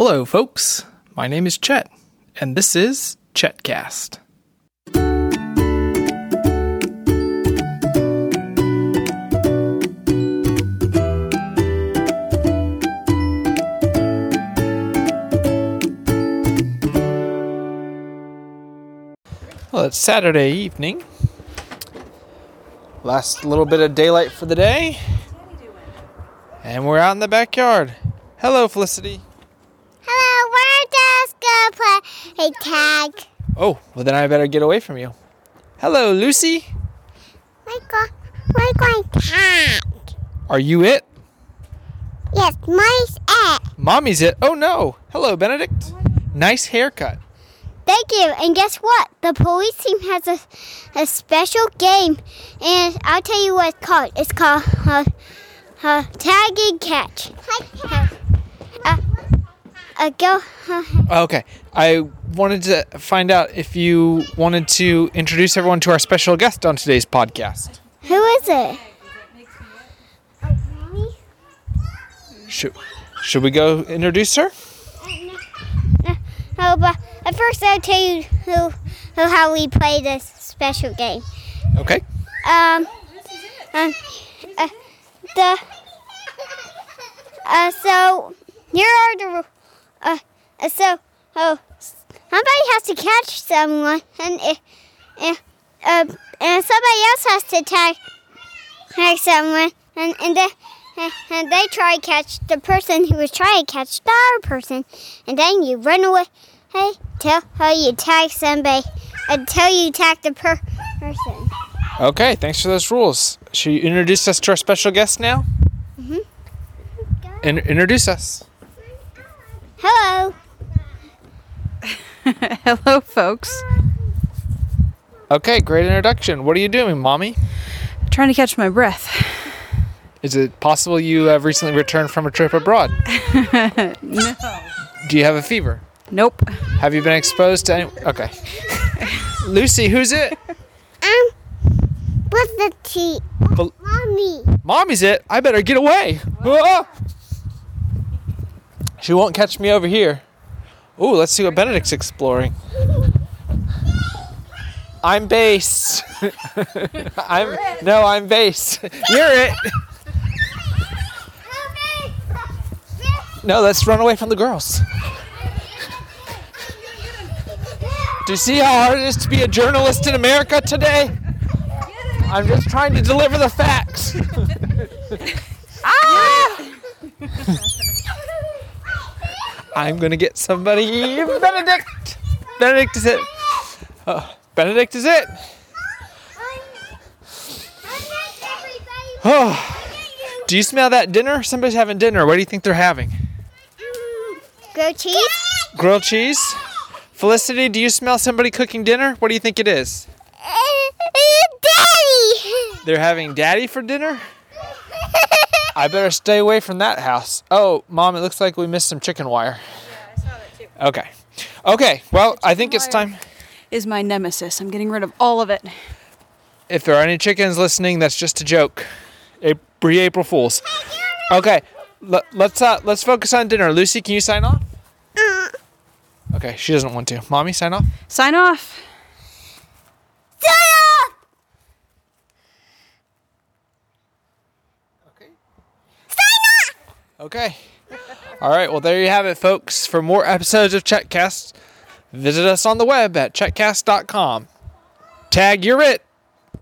Hello, folks. My name is Chet, and this is Chetcast. Well, it's Saturday evening. Last little bit of daylight for the day. And we're out in the backyard. Hello, Felicity. Hello, we're just gonna play tag. Oh, well, then I better get away from you. Hello, Lucy. We're going, we're going tag. Are you it? Yes, mine's it. Mommy's it. Oh, no. Hello, Benedict. Nice haircut. Thank you. And guess what? The police team has a, a special game, and I'll tell you what it's called. It's called uh, uh, tag and catch. Uh, uh, uh, go. Okay. I wanted to find out if you wanted to introduce everyone to our special guest on today's podcast. who is it? Should, should we go introduce her? Oh, but at first I'll tell you who, who how we play this special game. Okay. Um, um, uh, the, uh, so, here are the, uh, uh, so, oh, somebody has to catch someone, and, uh, uh, uh, and somebody else has to tag, tag someone, and, and then, uh, and they try to catch the person who was trying to catch the other person, and then you run away, hey, tell how you tag somebody, until you tag the per- person. Okay. Thanks for those rules. Should you introduce us to our special guest now? Mhm. In- introduce us. Hello. Hello, folks. Okay. Great introduction. What are you doing, mommy? Trying to catch my breath. Is it possible you have recently returned from a trip abroad? No. Do you have a fever? Nope. Have you been exposed to any? Okay. Lucy, who's it? Um, what's the tea? Fel- Mommy. Mommy's it. I better get away. She won't catch me over here. Ooh, let's see what Benedict's exploring. I'm base. I'm no, I'm base. You're it. No, let's run away from the girls. Do you see how hard it is to be a journalist in America today? I'm just trying to deliver the facts. ah! I'm gonna get somebody. Benedict. Benedict is it. Oh, Benedict is it. Oh, do you smell that dinner? Somebody's having dinner. What do you think they're having? Grilled cheese? Grilled cheese. Felicity, do you smell somebody cooking dinner? What do you think it is? Eh, eh, daddy! They're having daddy for dinner? I better stay away from that house. Oh, mom, it looks like we missed some chicken wire. Yeah, I saw that too. Okay. Okay, well, I think it's time. Is my nemesis. I'm getting rid of all of it. If there are any chickens listening, that's just a joke. A- Pre April Fools. Okay, l- let's uh, let's focus on dinner. Lucy, can you sign off? Okay, she doesn't want to. Mommy, sign off. Sign off. Okay. All right. Well, there you have it, folks. For more episodes of Chetcast, visit us on the web at chetcast.com. Tag, you're it.